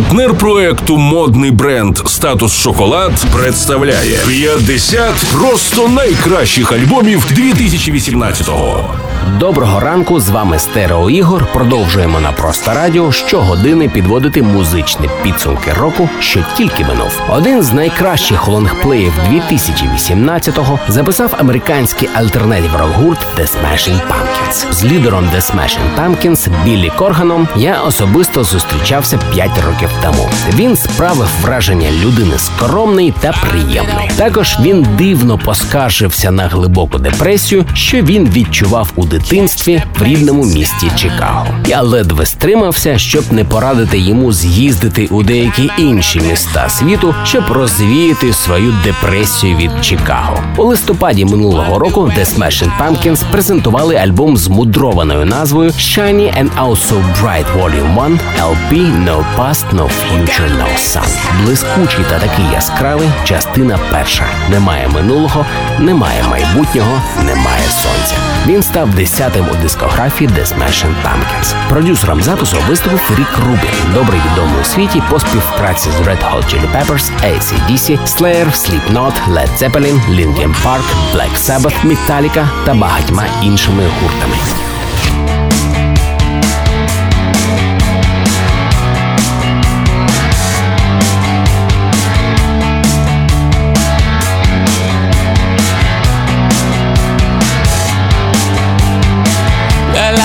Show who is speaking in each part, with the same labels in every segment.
Speaker 1: Партнер проекту модний бренд Статус Шоколад представляє 50 просто найкращих альбомів 2018-го.
Speaker 2: Доброго ранку, з вами Стерео Ігор. Продовжуємо на просто радіо щогодини підводити музичні підсумки року, що тільки минув. Один з найкращих лонгплеїв 2018-го записав американський альтернатив рок гурт The Smashing Pumpkins. З лідером The Smashing Pumpkins Біллі Корганом я особисто зустрічався 5 років тому. Він справив враження людини скромної та приємної. Також він дивно поскаржився на глибоку депресію, що він відчував у дитинстві в рідному місті Чикаго. Я ледве стримався, щоб не порадити йому з'їздити у деякі інші міста світу, щоб розвіяти свою депресію від Чикаго. У листопаді минулого року The Smashing Pumpkins презентували альбом з мудрованою назвою Shiny and Also Bright Volume 1 LP No Past, No Future, No Sun. Блискучий та такий яскравий частина перша. Немає минулого, немає майбутнього, немає сонця. Він став десятим у дискографії The Smashing Pumpkins. Продюсером запису виступив Рік Рубін, добре відомий у світі по співпраці з Red Hot Chili Peppers, AC/DC, Slayer, Slipknot, Led Zeppelin, Linkin Park, Black Sabbath, Metallica та багатьма іншими гуртами.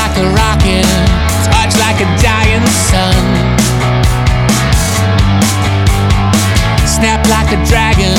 Speaker 3: Like a rocket, touch like a dying sun. Snap like a dragon,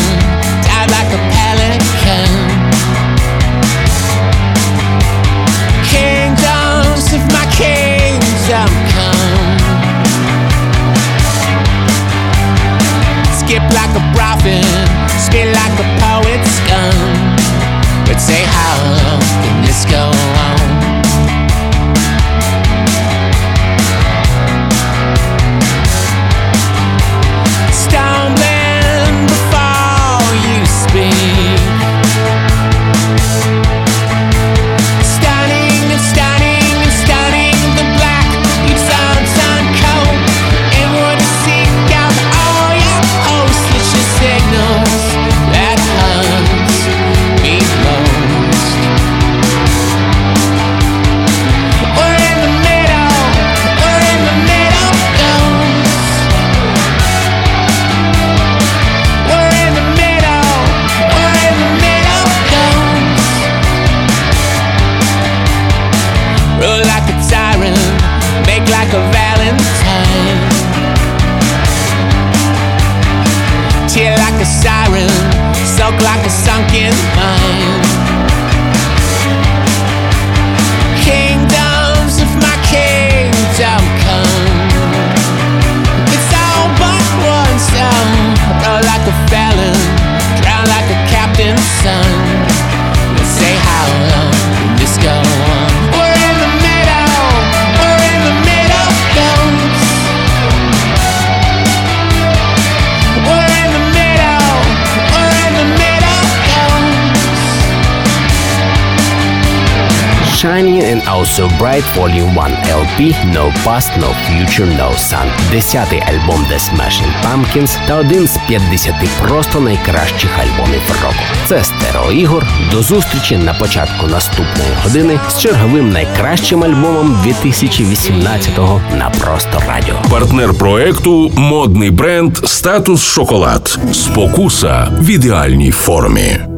Speaker 3: sunken mine. Kingdoms of my kingdom come. It's all but one song. Roll like a felon, drown like a captain's son.
Speaker 2: Shiny and Also Bright Volume 1 LP No Past, No Future, No Sun. Десятий альбом The Smashing Pumpkins та один з 50 просто найкращих альбомів року. Це Стерео Ігор. До зустрічі на початку наступної години з черговим найкращим альбомом 2018-го на просто радіо.
Speaker 1: Партнер проекту модний бренд Статус Шоколад. Спокуса в ідеальній формі.